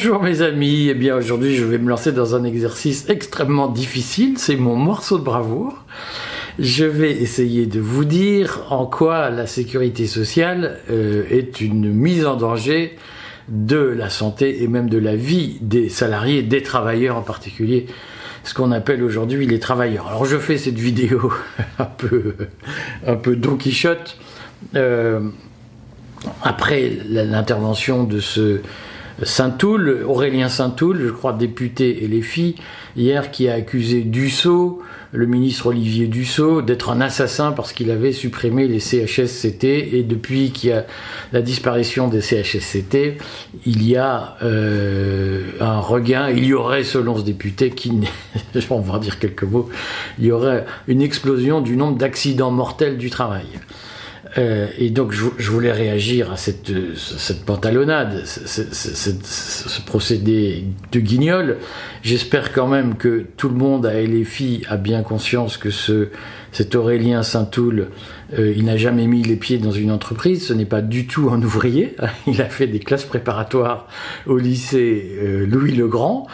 Bonjour mes amis, eh bien aujourd'hui je vais me lancer dans un exercice extrêmement difficile, c'est mon morceau de bravoure. Je vais essayer de vous dire en quoi la sécurité sociale euh, est une mise en danger de la santé et même de la vie des salariés, des travailleurs en particulier, ce qu'on appelle aujourd'hui les travailleurs. Alors je fais cette vidéo un peu, Don Quichotte euh, après l'intervention de ce Saint-Toul, Aurélien Saint-Toul, je crois député et les filles, hier qui a accusé Dussault, le ministre Olivier Dussault, d'être un assassin parce qu'il avait supprimé les CHSCT et depuis qu'il y a la disparition des CHSCT, il y a euh, un regain, il y aurait selon ce député qui, on va dire quelques mots, il y aurait une explosion du nombre d'accidents mortels du travail. Euh, et donc je, voulais réagir à cette, pantalonnade, ce, procédé de guignol. J'espère quand même que tout le monde à LFI a bien conscience que ce, cet Aurélien Saint-Toul, euh, il n'a jamais mis les pieds dans une entreprise, ce n'est pas du tout un ouvrier. Il a fait des classes préparatoires au lycée euh, Louis le Grand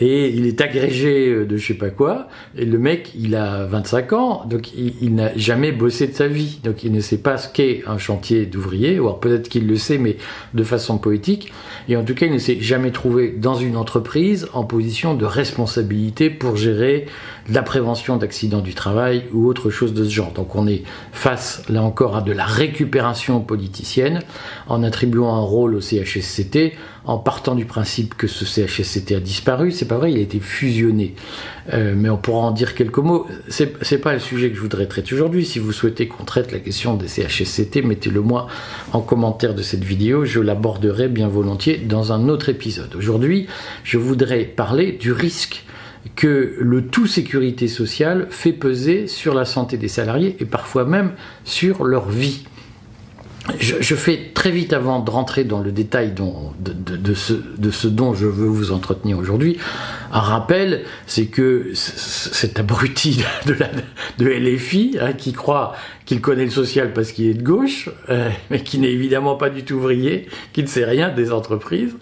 et il est agrégé euh, de je sais pas quoi. Et le mec, il a 25 ans, donc il, n'a jamais bossé de sa vie, donc il ne sait pas ce qu'est un chantier d'ouvrier, ou peut-être qu'il le sait, mais de façon poétique. Et en tout cas, il ne s'est jamais trouvé dans une entreprise en position de responsabilité pour gérer la prévention d'accidents du travail ou autre chose de ce genre. Donc on est face, là encore, à de la récupération politicienne en attribuant un rôle au CHSCT, en partant du principe que ce CHSCT a disparu. C'est pas vrai, il a été fusionné. Euh, mais on pourra en dire quelques mots. C'est pas le sujet que je voudrais traiter aujourd'hui. Si vous souhaitez qu'on traite la question des CHSCT, mettez-le moi en commentaire de cette vidéo. Je l'aborderai bien volontiers dans un autre épisode. Aujourd'hui, je voudrais parler du risque que le tout sécurité sociale fait peser sur la santé des salariés et parfois même sur leur vie. Je, fais très vite avant de rentrer dans le détail de, ce, dont je veux vous entretenir aujourd'hui. Un rappel, c'est que cet abruti de, de LFI, hein, qui croit qu'il connaît le social parce qu'il est de gauche, euh, mais qui n'est évidemment pas du tout ouvrier, qui ne sait rien des entreprises,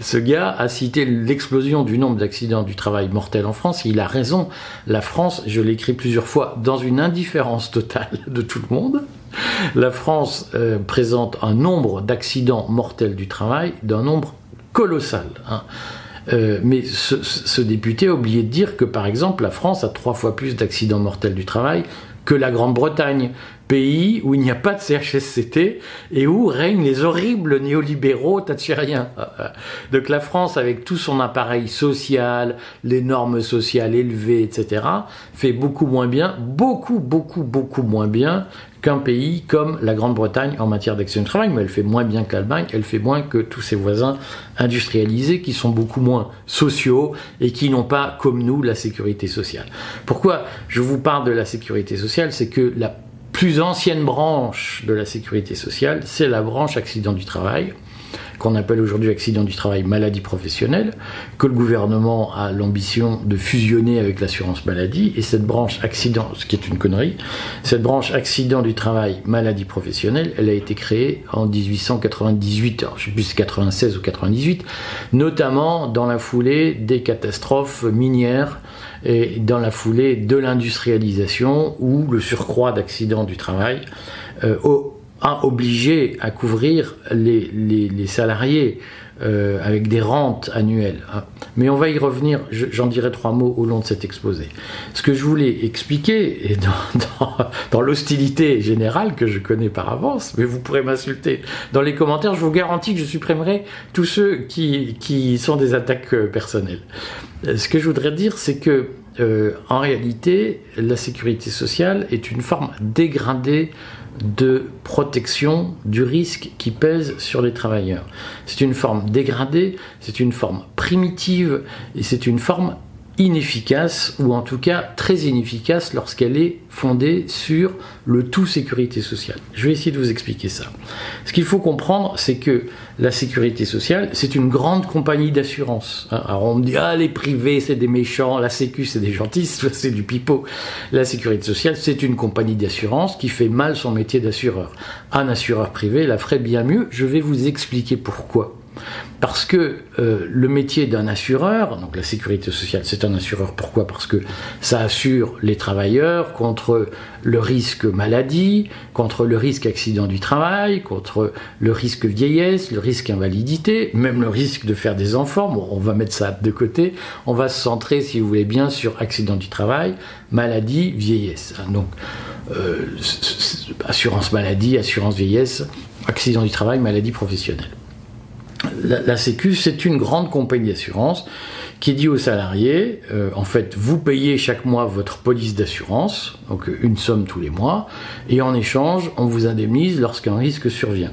ce gars a cité l'explosion du nombre d'accidents du travail mortels en France. il a raison. La France, je l'ai écrit plusieurs fois, dans une indifférence totale de tout le monde. La France euh, présente un nombre d'accidents mortels du travail d'un nombre colossal. Hein. Euh, mais ce, député a oublié de dire que, par exemple, la France a trois fois plus d'accidents mortels du travail que la Grande-Bretagne, pays où il n'y a pas de CHSCT et où règnent les horribles néolibéraux thatchériens. Donc la France, avec tout son appareil social, les normes sociales élevées, etc., fait beaucoup moins bien, beaucoup, beaucoup, beaucoup moins bien qu'un pays comme la Grande-Bretagne en matière d'action du travail, mais elle fait moins bien que l'Allemagne, elle fait moins que tous ses voisins industrialisés qui sont beaucoup moins sociaux et qui n'ont pas, comme nous, la sécurité sociale. Pourquoi je vous parle de la sécurité sociale? C'est que la plus ancienne branche de la sécurité sociale, c'est la branche accident du travail, qu'on appelle aujourd'hui accident du travail maladie professionnelle, que le gouvernement a l'ambition de fusionner avec l'assurance maladie, et cette branche accident, ce qui est une connerie, cette branche accident du travail maladie professionnelle, elle a été créée en 1898, alors je sais plus si 96 ou 98, notamment dans la foulée des catastrophes minières et dans la foulée de l'industrialisation où le surcroît d'accidents du travail euh, a obligé à couvrir les, les, salariés euh, avec des rentes annuelles. Hein. Mais on va y revenir, j'en dirai trois mots au long de cet exposé. Ce que je voulais expliquer, et dans, dans, l'hostilité générale que je connais par avance, mais vous pourrez m'insulter dans les commentaires, je vous garantis que je supprimerai tous ceux qui, qui sont des attaques euh, personnelles. Ce que je voudrais dire, c'est que euh, en réalité, la sécurité sociale est une forme dégradée de protection du risque qui pèse sur les travailleurs. C'est une forme dégradée, c'est une forme primitive et c'est une forme inefficace, ou en tout cas très inefficace lorsqu'elle est fondée sur le tout sécurité sociale. Je vais essayer de vous expliquer ça. Ce qu'il faut comprendre, c'est que la sécurité sociale, c'est une grande compagnie d'assurance. Hein, alors on me dit, ah les privés c'est des méchants, la sécu c'est des gentils, c'est du pipeau. La sécurité sociale, c'est une compagnie d'assurance qui fait mal son métier d'assureur. Un assureur privé la ferait bien mieux, je vais vous expliquer pourquoi. Parce que euh, le métier d'un assureur, donc la sécurité sociale, c'est un assureur. Pourquoi? Parce que ça assure les travailleurs contre le risque maladie, contre le risque accident du travail, contre le risque vieillesse, le risque invalidité, même le risque de faire des enfants. Bon, on va mettre ça de côté. On va se centrer, si vous voulez bien, sur accident du travail, maladie, vieillesse. Donc, euh, assurance maladie, assurance vieillesse, accident du travail, maladie professionnelle. La, Sécu, c'est une grande compagnie d'assurance qui dit aux salariés, euh, en fait, vous payez chaque mois votre police d'assurance, donc une somme tous les mois, et en échange, on vous indemnise lorsqu'un risque survient.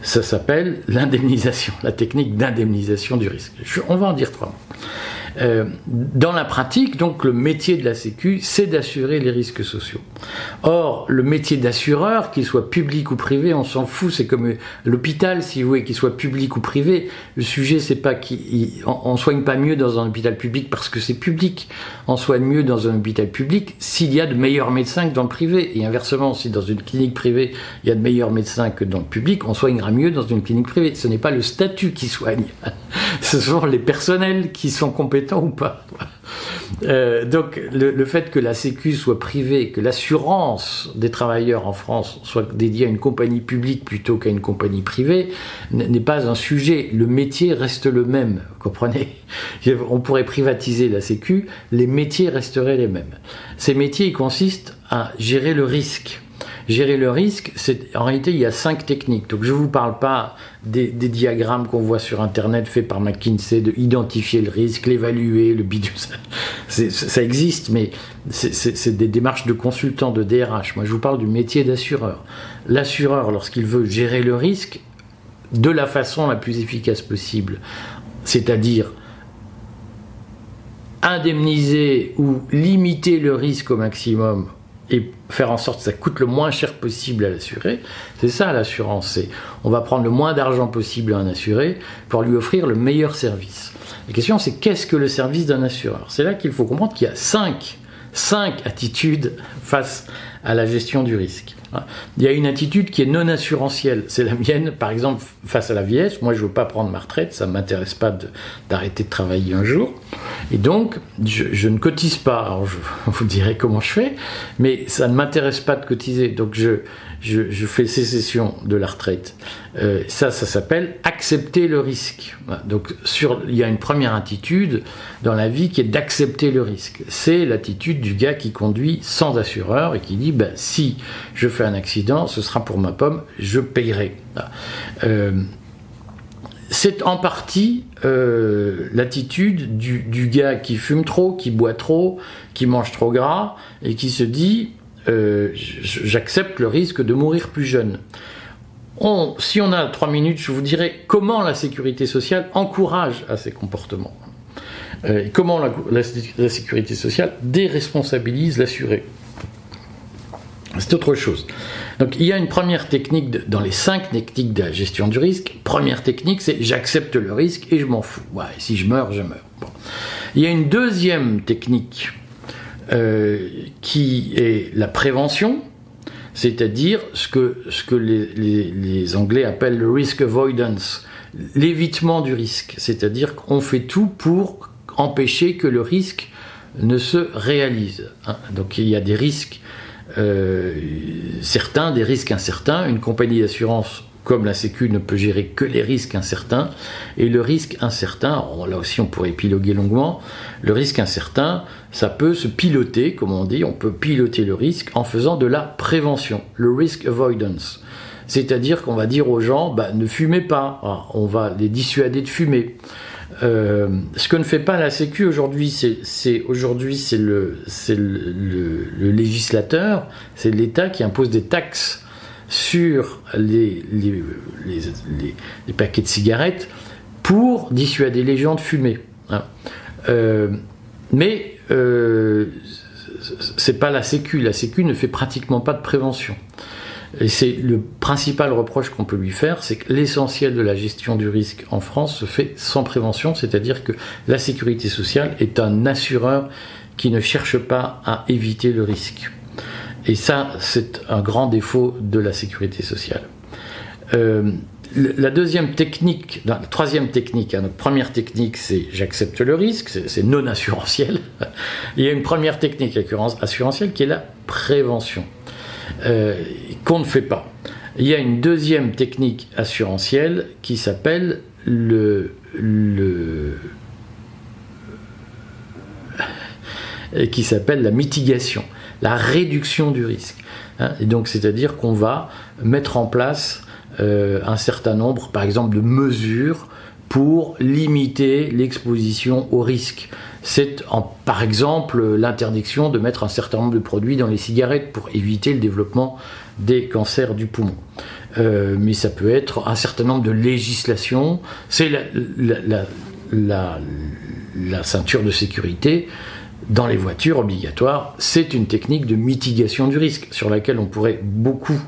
Ça s'appelle l'indemnisation, la technique d'indemnisation du risque. on va en dire trois mots. Euh, dans la pratique, donc, le métier de la Sécu, c'est d'assurer les risques sociaux. Or, le métier d'assureur, qu'il soit public ou privé, on s'en fout. C'est comme l'hôpital, si vous voulez, qu'il soit public ou privé. Le sujet, c'est pas qu'on soigne pas mieux dans un hôpital public parce que c'est public. On soigne mieux dans un hôpital public s'il y a de meilleurs médecins que dans le privé. Et inversement, si dans une clinique privée, il y a de meilleurs médecins que dans le public, on soignera mieux dans une clinique privée. Ce n'est pas le statut qui soigne. Ce sont les personnels qui sont compétents ou pas. Euh, donc le, fait que la Sécu soit privée, que l'assurance des travailleurs en France soit dédiée à une compagnie publique plutôt qu'à une compagnie privée n'est pas un sujet. Le métier reste le même, comprenez? On pourrait privatiser la Sécu, les métiers resteraient les mêmes. Ces métiers consistent à gérer le risque Gérer le risque, c'est en réalité il y a cinq techniques. Donc je ne vous parle pas des, diagrammes qu'on voit sur Internet faits par McKinsey de identifier le risque, l'évaluer, le bidule. Ça existe, mais c'est des démarches de consultant, de DRH. Moi je vous parle du métier d'assureur. L'assureur, lorsqu'il veut gérer le risque de la façon la plus efficace possible, c'est-à-dire indemniser ou limiter le risque au maximum et faire en sorte que ça coûte le moins cher possible à l'assuré. C'est ça l'assurance. C'est on va prendre le moins d'argent possible à un assuré pour lui offrir le meilleur service. La question c'est qu'est-ce que le service d'un assureur? C'est là qu'il faut comprendre qu'il y a cinq, cinq attitudes face à la gestion du risque. Il y a une attitude qui est non assurantielle. C'est la mienne, par exemple, face à la vieillesse. Moi, je ne veux pas prendre ma retraite, ça ne m'intéresse pas d'arrêter de, travailler un jour. Et donc, je, ne cotise pas. Alors, je vous dirai comment je fais, mais ça ne m'intéresse pas de cotiser. Donc, je, je, fais sécession de la retraite. Euh, ça, ça s'appelle accepter le risque. Donc, sur, il y a une première attitude dans la vie qui est d'accepter le risque. C'est l'attitude du gars qui conduit sans assureur et qui dit ben, si je fais un accident, ce sera pour ma pomme, je payerai. Euh, c'est en partie euh, l'attitude du, gars qui fume trop, qui boit trop, qui mange trop gras et qui se dit euh, j'accepte le risque de mourir plus jeune. si on a trois minutes, je vous dirai comment la sécurité sociale encourage à ces comportements. Comment la, sécurité sociale déresponsabilise l'assuré. C'est autre chose. Donc il y a une première technique dans les cinq techniques de la gestion du risque. Première technique, c'est j'accepte le risque et je m'en fous. Si je meurs, je meurs. Il y a une deuxième technique euh, qui est la prévention, c'est-à-dire ce que, ce que les, les, Anglais appellent le risk avoidance, l'évitement du risque, c'est-à-dire qu'on fait tout pour empêcher que le risque ne se réalise. Hein. Donc il y a des risques euh, certains, des risques incertains. Une compagnie d'assurance comme la Sécu ne peut gérer que les risques incertains. Et le risque incertain, là aussi on pourrait piloguer longuement, le risque incertain, ça peut se piloter, comme on dit, on peut piloter le risque en faisant de la prévention, le risk avoidance. C'est-à-dire qu'on va dire aux gens, bah, ne fumez pas, ah, on va les dissuader de fumer. Euh, ce que ne fait pas la Sécu aujourd'hui, c'est aujourd'hui c'est le, législateur, c'est l'État qui impose des taxes sur les, les, paquets de cigarettes pour dissuader les gens de fumer. Hein. Euh, mais euh, c'est pas la Sécu. La Sécu ne fait pratiquement pas de prévention. Et c'est le principal reproche qu'on peut lui faire, c'est que l'essentiel de la gestion du risque en France se fait sans prévention, c'est-à-dire que la sécurité sociale est un assureur qui ne cherche pas à éviter le risque. Et ça, c'est un grand défaut de la sécurité sociale. Euh, la deuxième technique, la troisième technique, hein, première technique, c'est j'accepte le risque, c'est non assurantiel. Il y a une première technique assurantielle qui est la prévention, euh, qu'on ne fait pas. Il y a une deuxième technique assurantielle qui s'appelle le, s'appelle la mitigation, la réduction du risque. Hein. et donc, c'est-à-dire qu'on va mettre en place euh, un certain nombre, par exemple, de mesures pour limiter l'exposition au risque. C'est par exemple l'interdiction de mettre un certain nombre de produits dans les cigarettes pour éviter le développement des cancers du poumon. Euh, mais ça peut être un certain nombre de législations. C'est la, ceinture de sécurité dans les voitures obligatoires. C'est une technique de mitigation du risque sur laquelle on pourrait beaucoup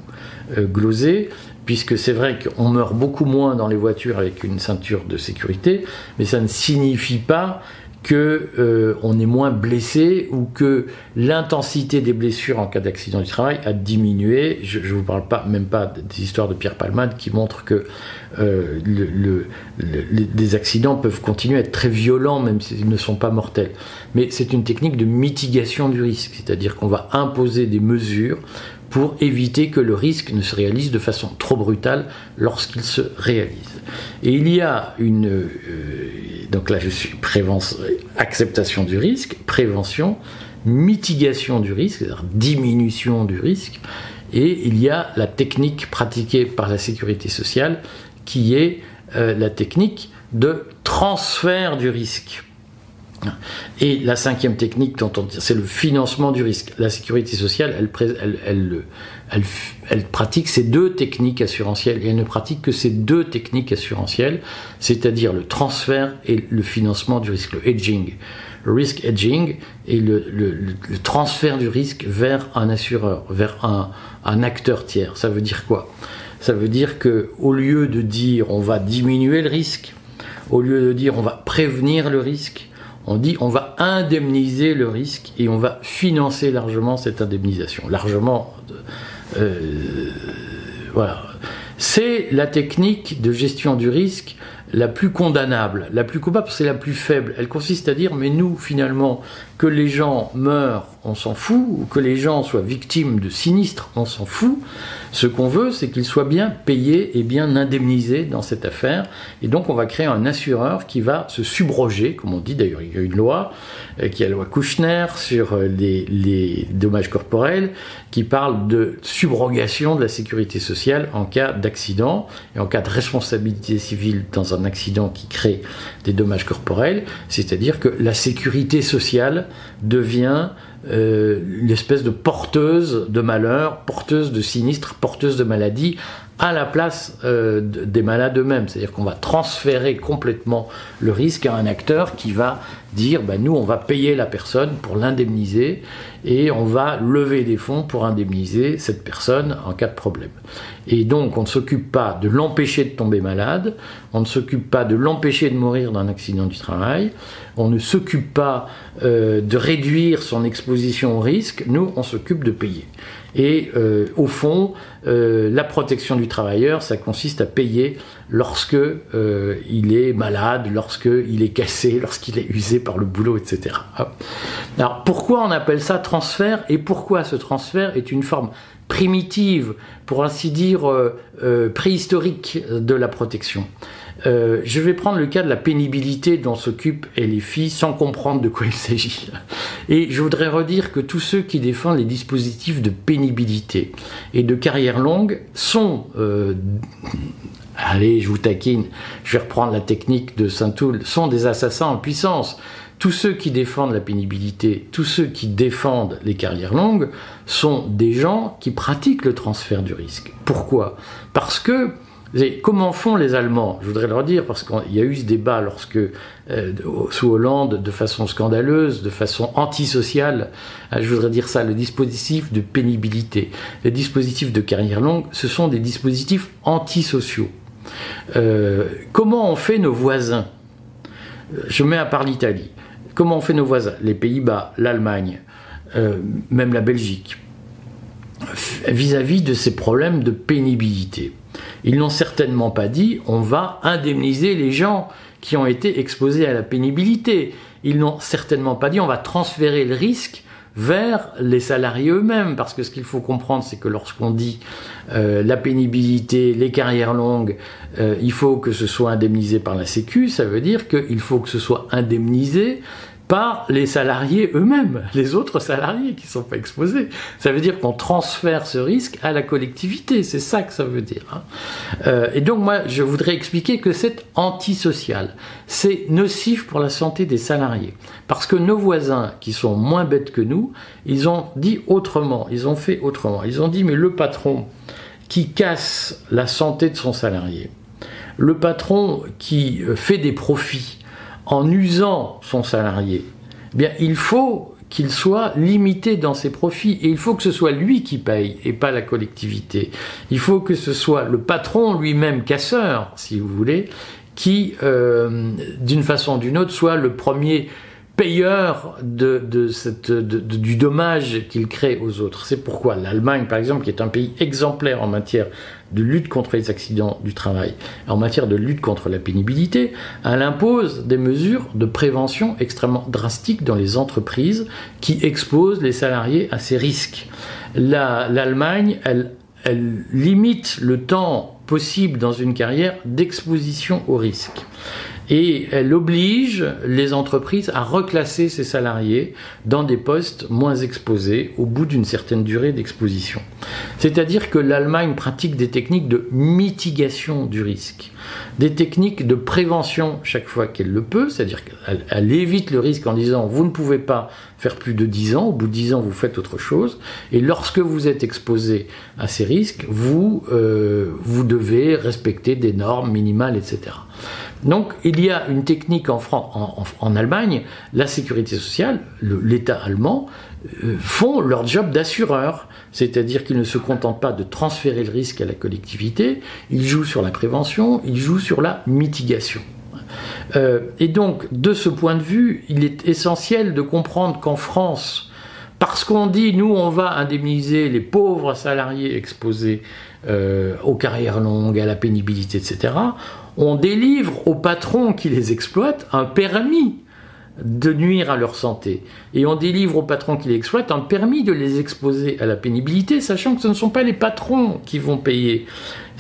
euh, gloser puisque c'est vrai qu'on meurt beaucoup moins dans les voitures avec une ceinture de sécurité, mais ça ne signifie pas que euh, on est moins blessé ou que l'intensité des blessures en cas d'accident du travail a diminué. Je ne vous parle pas même pas des histoires de Pierre Palmade qui montrent que euh, le, les accidents peuvent continuer à être très violents même s'ils ne sont pas mortels. Mais c'est une technique de mitigation du risque, c'est-à-dire qu'on va imposer des mesures pour éviter que le risque ne se réalise de façon trop brutale lorsqu'il se réalise. Et il y a une... Euh, donc là je suis prévention, acceptation du risque, prévention, mitigation du risque, diminution du risque, et il y a la technique pratiquée par la sécurité sociale qui est euh, la technique de transfert du risque. Et la cinquième technique, c'est le financement du risque. La sécurité sociale, elle, pratique ces deux techniques assurantielles et elle ne pratique que ces deux techniques assurantielles, c'est-à-dire le transfert et le financement du risque, le hedging. Le risk hedging et le, transfert du risque vers un assureur, vers un, un acteur tiers. Ça veut dire quoi? Ça veut dire que au lieu de dire on va diminuer le risque, au lieu de dire on va prévenir le risque, on dit on va indemniser le risque et on va financer largement cette indemnisation. Largement, euh, voilà. C'est la technique de gestion du risque la plus condamnable, la plus coupable, c'est la plus faible. Elle consiste à dire, mais nous, finalement, que les gens meurent, on s'en fout, ou que les gens soient victimes de sinistres, on s'en fout. Ce qu'on veut, c'est qu'ils soient bien payés et bien indemnisés dans cette affaire. Et donc, on va créer un assureur qui va se subroger, comme on dit d'ailleurs, il y a une loi, euh, qui est la loi Kouchner sur euh, les, les dommages corporels, qui parle de subrogation de la sécurité sociale en cas d'accident et en cas de responsabilité civile dans un accident qui crée des dommages corporels. C'est-à-dire que la sécurité sociale devient euh, l'espèce de porteuse de malheur, porteuse de sinistres, porteuse de maladies, à la place euh, des malades eux-mêmes. C'est-à-dire qu'on va transférer complètement le risque à un acteur qui va dire bah, nous, on va payer la personne pour l'indemniser et on va lever des fonds pour indemniser cette personne en cas de problème. Et donc, on ne s'occupe pas de l'empêcher de tomber malade, on ne s'occupe pas de l'empêcher de mourir d'un accident du travail, on ne s'occupe pas euh, de réduire son exposition au risque, nous, on s'occupe de payer. Et euh, au fond, euh, la protection du travailleur, ça consiste à payer lorsque euh, il est malade, lorsque il est cassé, lorsqu'il est usé par le boulot, etc. Alors pourquoi on appelle ça transfert et pourquoi ce transfert est une forme primitive, pour ainsi dire préhistorique de la protection? Euh, je vais prendre le cas de la pénibilité dont s'occupent les filles sans comprendre de quoi il s'agit. Et je voudrais redire que tous ceux qui défendent les dispositifs de pénibilité et de carrière longue sont... Euh, allez, je vous taquine, je vais reprendre la technique de Saint-Toul, sont des assassins en puissance. Tous ceux qui défendent la pénibilité, tous ceux qui défendent les carrières longues sont des gens qui pratiquent le transfert du risque. Pourquoi? Parce que Comment font les Allemands? Je voudrais leur dire, parce qu'il y a eu ce débat lorsque, euh, sous Hollande, de façon scandaleuse, de façon antisociale, euh, je voudrais dire ça, le dispositif de pénibilité, les dispositifs de carrière longue, ce sont des dispositifs antisociaux. Euh, comment ont fait nos voisins? Je mets à part l'Italie. Comment ont fait nos voisins? Les Pays-Bas, l'Allemagne, même la Belgique, vis à -vis de ces problèmes de pénibilité Ils n'ont certainement pas dit on va indemniser les gens qui ont été exposés à la pénibilité. Ils n'ont certainement pas dit on va transférer le risque vers les salariés eux-mêmes, parce que ce qu'il faut comprendre, c'est que lorsqu'on dit euh, la pénibilité, les carrières longues, euh, il faut que ce soit indemnisé par la Sécu, ça veut dire qu'il faut que ce soit indemnisé par les salariés eux-mêmes, les autres salariés qui ne sont pas exposés. Ça veut dire qu'on transfère ce risque à la collectivité, c'est ça que ça veut dire. Hein. Euh, et donc moi, je voudrais expliquer que c'est antisocial, c'est nocif pour la santé des salariés, parce que nos voisins qui sont moins bêtes que nous, ils ont dit autrement, ils ont fait autrement. Ils ont dit mais le patron qui casse la santé de son salarié, le patron qui fait des profits, en usant son salarié, eh bien, il faut qu'il soit limité dans ses profits et il faut que ce soit lui qui paye et pas la collectivité. Il faut que ce soit le patron lui-même casseur, si vous voulez, qui, euh, d'une façon ou d'une autre, soit le premier payeur du dommage qu'il crée aux autres. C'est pourquoi l'Allemagne, par exemple, qui est un pays exemplaire en matière de lutte contre les accidents du travail, en matière de lutte contre la pénibilité, elle impose des mesures de prévention extrêmement drastiques dans les entreprises qui exposent les salariés à ces risques. L'Allemagne, elle, elle limite le temps possible dans une carrière d'exposition au risque et elle oblige les entreprises à reclasser ses salariés dans des postes moins exposés au bout d'une certaine durée d'exposition. C'est-à-dire que l'Allemagne pratique des techniques de mitigation du risque, des techniques de prévention chaque fois qu'elle le peut, c'est-à-dire qu'elle évite le risque en disant vous ne pouvez pas faire plus de 10 ans, au bout de 10 ans vous faites autre chose, et lorsque vous êtes exposé à ces risques, vous, euh, vous devez respecter des normes minimales, etc. Donc il y a une technique en, en, Allemagne, la sécurité sociale, l'État allemand, font leur job d'assureur, c'est-à-dire qu'ils ne se contentent pas de transférer le risque à la collectivité, ils jouent sur la prévention, ils jouent sur la mitigation. Euh, et donc, de ce point de vue, il est essentiel de comprendre qu'en France, parce qu'on dit, nous, on va indemniser les pauvres salariés exposés euh, aux carrières longues, à la pénibilité, etc., on délivre aux patrons qui les exploitent un permis de nuire à leur santé. Et on délivre aux patrons qui les exploitent un permis de les exposer à la pénibilité, sachant que ce ne sont pas les patrons qui vont payer.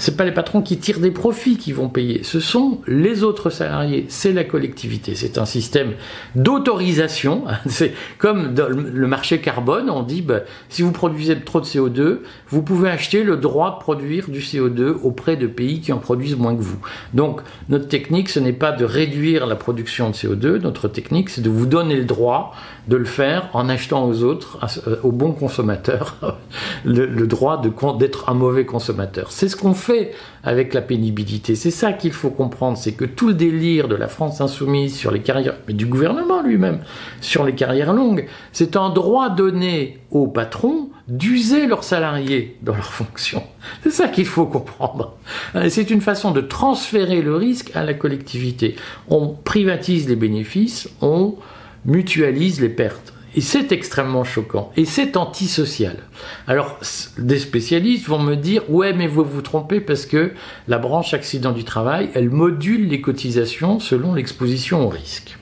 Ce pas les patrons qui tirent des profits qui vont payer, ce sont les autres salariés, c'est la collectivité. C'est un système d'autorisation. C'est comme le marché carbone, on dit bah, si vous produisez trop de CO2, vous pouvez acheter le droit de produire du CO2 auprès de pays qui en produisent moins que vous. Donc notre technique, ce n'est pas de réduire la production de CO2, notre technique, c'est de vous donner le droit de le faire en achetant aux autres, euh, aux bons consommateurs, le, droit d'être un mauvais consommateur. C'est ce qu'on fait avec la pénibilité. C'est ça qu'il faut comprendre, c'est que tout le délire de la France insoumise sur les carrières, mais du gouvernement lui-même, sur les carrières longues, c'est un droit donné aux patrons d'user leurs salariés dans leurs fonctions. C'est ça qu'il faut comprendre. C'est une façon de transférer le risque à la collectivité. On privatise les bénéfices, on mutualise les pertes. Et c'est extrêmement choquant. Et c'est antisocial. Alors, des spécialistes vont me dire, ouais, mais vous vous trompez parce que la branche accident du travail, elle module les cotisations selon l'exposition au risque.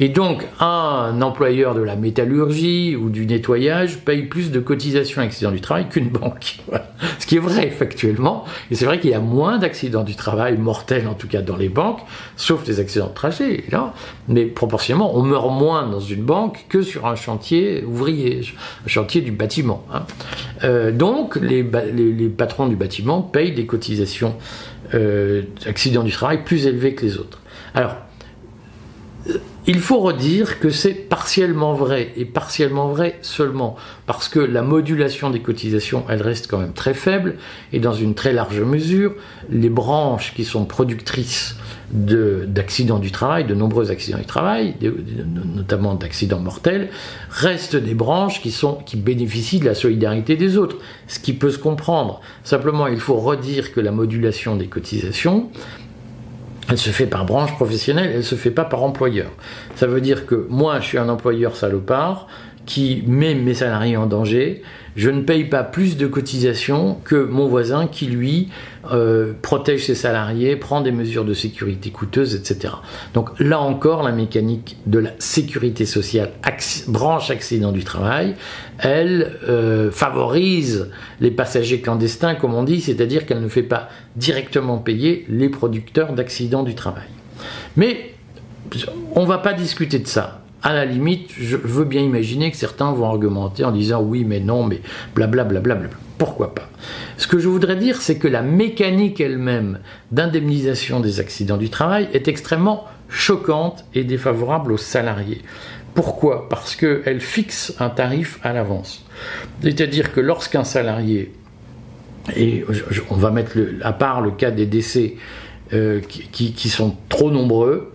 Et donc, un employeur de la métallurgie ou du nettoyage paye plus de cotisations accidents du travail qu'une banque. Ce qui est vrai factuellement. Et c'est vrai qu'il y a moins d'accidents du travail mortels, en tout cas dans les banques, sauf les accidents de trajet. Là. Mais proportionnellement, on meurt moins dans une banque que sur un chantier ouvrier, chantier du bâtiment. Hein. Euh, donc, les, patrons du bâtiment payent des cotisations euh, du travail plus élevées que les autres. Alors, il faut redire que c'est partiellement vrai, et partiellement vrai seulement, parce que la modulation des cotisations, elle reste quand même très faible, et dans une très large mesure, les branches qui sont productrices d'accidents du travail, de nombreux accidents du travail, notamment d'accidents mortels, restent des branches qui, sont, qui bénéficient de la solidarité des autres, ce qui peut se comprendre. Simplement, il faut redire que la modulation des cotisations, elle se fait par branche professionnelle, elle ne se fait pas par employeur. Ça veut dire que moi, je suis un employeur salopard qui met mes salariés en danger, je ne paye pas plus de cotisations que mon voisin qui, lui, euh, protège ses salariés, prend des mesures de sécurité coûteuses, etc. Donc là encore, la mécanique de la sécurité sociale, branche accident du travail, elle euh, favorise les passagers clandestins, comme on dit, c'est-à-dire qu'elle ne fait pas directement payer les producteurs d'accidents du travail. Mais on ne va pas discuter de ça à la limite, je veux bien imaginer que certains vont argumenter en disant oui, mais non, mais blablabla. Bla, bla, bla, Pourquoi pas? Ce que je voudrais dire, c'est que la mécanique elle-même d'indemnisation des accidents du travail est extrêmement choquante et défavorable aux salariés. Pourquoi? Parce qu'elle fixe un tarif à l'avance. C'est-à-dire que lorsqu'un salarié, et on va mettre à part le cas des décès euh, qui, sont trop nombreux,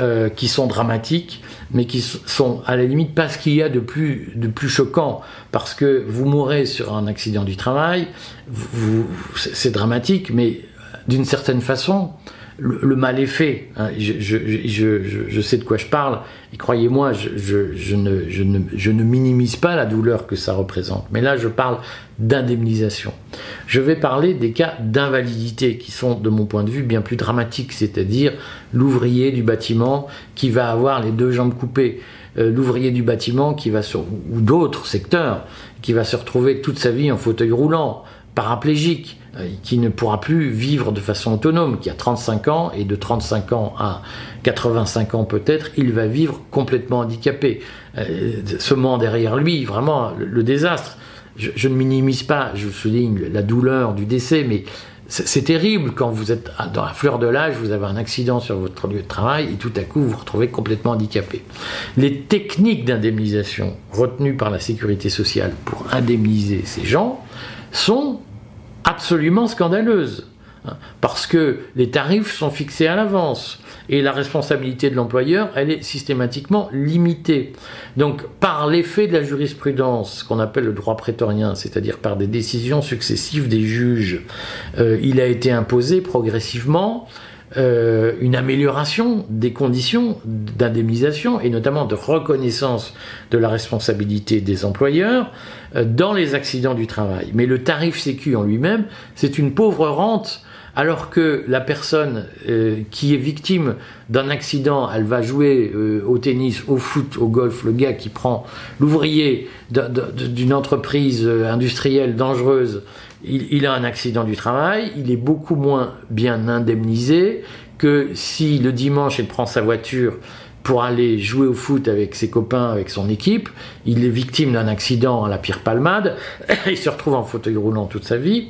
euh, qui sont dramatiques, mais qui sont à la limite pas ce qu'il y a de plus, de plus choquant, parce que vous mourrez sur un accident du travail, c'est dramatique, mais d'une certaine façon, le, mal est fait. Hein. Je, sais de quoi je parle, et croyez-moi, je, ne, minimise pas la douleur que ça représente. Mais là, je parle d'indemnisation. Je vais parler des cas d'invalidité qui sont, de mon point de vue, bien plus dramatiques, c'est-à-dire l'ouvrier du bâtiment qui va avoir les deux jambes coupées, euh, l'ouvrier du bâtiment qui va ou d'autres secteurs qui va se retrouver toute sa vie en fauteuil roulant, paraplégique, qui ne pourra plus vivre de façon autonome, qui a 35 ans, et de 35 ans à 85 ans peut-être, il va vivre complètement handicapé, euh, semant derrière lui vraiment le, désastre. Je, ne minimise pas, je souligne la douleur du décès, mais c'est terrible quand vous êtes dans la fleur de l'âge, vous avez un accident sur votre lieu de travail et tout à coup vous vous retrouvez complètement handicapé. Les techniques d'indemnisation retenues par la sécurité sociale pour indemniser ces gens sont absolument scandaleuse, hein, parce que les tarifs sont fixés à l'avance et la responsabilité de l'employeur, elle est systématiquement limitée. Donc, par l'effet de la jurisprudence, ce qu'on appelle le droit prétorien, c'est-à-dire par des décisions successives des juges, euh, il a été imposé progressivement euh, une amélioration des conditions d'indemnisation et notamment de reconnaissance de la responsabilité des employeurs dans les accidents du travail. Mais le tarif sécu en lui-même, c'est une pauvre rente alors que la personne euh, qui est victime d'un accident, elle va jouer au tennis, au foot, au golf, le gars qui prend l'ouvrier d'une entreprise industrielle dangereuse il, a un accident du travail, il est beaucoup moins bien indemnisé que si le dimanche il prend sa voiture pour aller jouer au foot avec ses copains, avec son équipe, il est victime d'un accident à la pire palmade, il se retrouve en fauteuil roulant toute sa vie,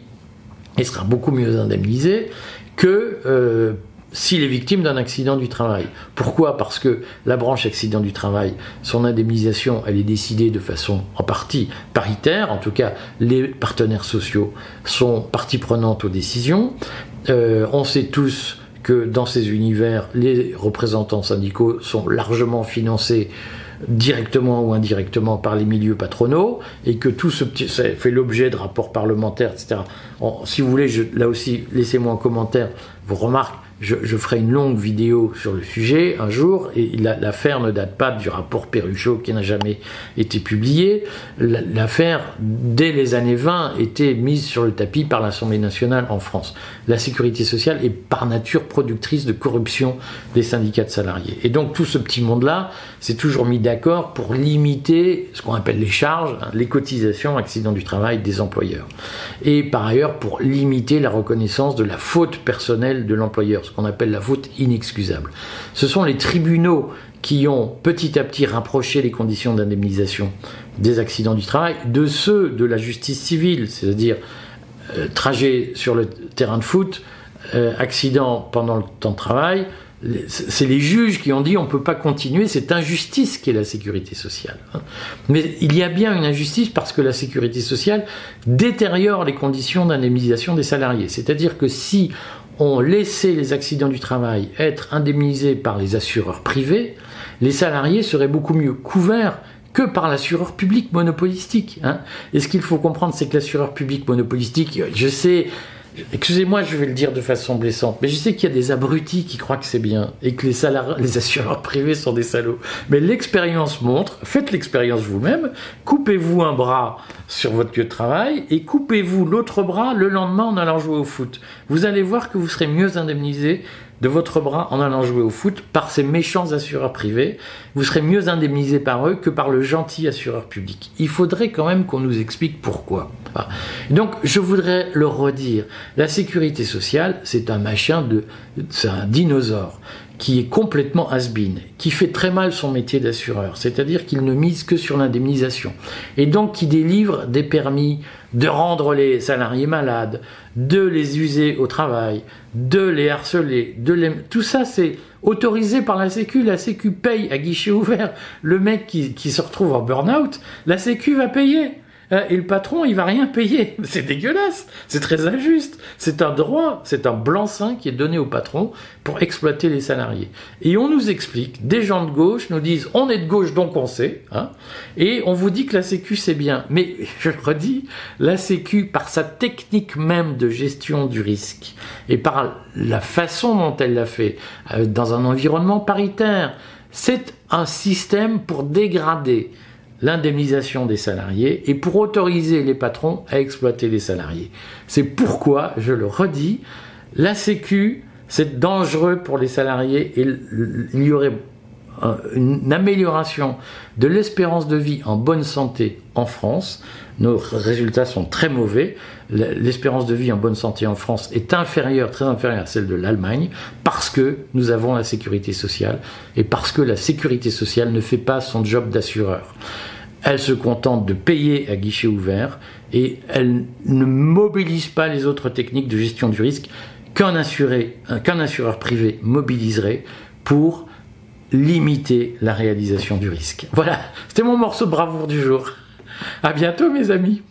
il sera beaucoup mieux indemnisé que euh, s'il est victime d'un accident du travail. Pourquoi? Parce que la branche accident du travail, son indemnisation, elle est décidée de façon en partie paritaire, en tout cas les partenaires sociaux sont partie prenante aux décisions. Euh, on sait tous que dans ces univers, les représentants syndicaux sont largement financés directement ou indirectement par les milieux patronaux et que tout ce petit, ça fait l'objet de rapports parlementaires, etc. si vous voulez, là aussi, laissez-moi en commentaire vos remarques je, ferai une longue vidéo sur le sujet un jour, et l'affaire ne date pas du rapport Perruchot qui n'a jamais été publié. L'affaire, dès les années 20, était mise sur le tapis par l'Assemblée nationale en France. La sécurité sociale est par nature productrice de corruption des syndicats de salariés. Et donc tout ce petit monde-là s'est toujours mis d'accord pour limiter ce qu'on appelle les charges, hein, les cotisations, accidents du travail des employeurs. Et par ailleurs pour limiter la reconnaissance de la faute personnelle de l'employeur qu'on appelle la faute inexcusable. Ce sont les tribunaux qui ont petit à petit rapproché les conditions d'indemnisation des accidents du travail de ceux de la justice civile, c'est-à-dire euh, trajet sur le terrain de foot, euh, accident pendant le temps de travail, c'est les juges qui ont dit on ne peut pas continuer cette injustice qui est la sécurité sociale. Hein. Mais il y a bien une injustice parce que la sécurité sociale détériore les conditions d'indemnisation des salariés. C'est-à-dire que si ont laissé les accidents du travail être indemnisés par les assureurs privés, les salariés seraient beaucoup mieux couverts que par l'assureur public monopolistique. Hein. Et ce qu'il faut comprendre, c'est que l'assureur public monopolistique, je sais, excusez-moi, je vais le dire de façon blessante, mais je sais qu'il y a des abrutis qui croient que c'est bien et que les, assureurs privés sont des salauds. Mais l'expérience montre, faites l'expérience vous-même, coupez-vous un bras sur votre lieu de travail et coupez-vous l'autre bras le lendemain en allant jouer au foot. Vous allez voir que vous serez mieux indemnisé de votre bras en allant jouer au foot par ces méchants assureurs privés. Vous serez mieux indemnisé par eux que par le gentil assureur public. Il faudrait quand même qu'on nous explique pourquoi. Donc je voudrais le redire, la sécurité sociale, c'est un machin de... c'est un dinosaure qui est complètement has-been, qui fait très mal son métier d'assureur, c'est-à-dire qu'il ne mise que sur l'indemnisation, et donc qui délivre des permis de rendre les salariés malades, de les user au travail, de les harceler, de les... tout ça c'est autorisé par la Sécu, la Sécu paye à guichet ouvert le mec qui, qui se retrouve en burn-out, la Sécu va payer. Euh, et le patron, il va rien payer. C'est dégueulasse. C'est très injuste. C'est un droit, c'est un blanc-seing qui est donné au patron pour exploiter les salariés. Et on nous explique, des gens de gauche nous disent, on est de gauche donc on sait, hein, et on vous dit que la Sécu c'est bien. Mais je le redis, la Sécu, par sa technique même de gestion du risque et par la façon dont elle l'a fait, euh, dans un environnement paritaire, c'est un système pour dégrader l'indemnisation des salariés et pour autoriser les patrons à exploiter les salariés. C'est pourquoi, je le redis, la Sécu, c'est dangereux pour les salariés et il y aurait une amélioration de l'espérance de vie en bonne santé en France. Nos résultats sont très mauvais. L'espérance de vie en bonne santé en France est inférieure, très inférieure à celle de l'Allemagne, parce que nous avons la sécurité sociale et parce que la sécurité sociale ne fait pas son job d'assureur elle se contente de payer à guichet ouvert et elle ne mobilise pas les autres techniques de gestion du risque qu'un qu'un assureur privé mobiliserait pour limiter la réalisation du risque. Voilà, c'était mon morceau de bravoure du jour. À bientôt mes amis.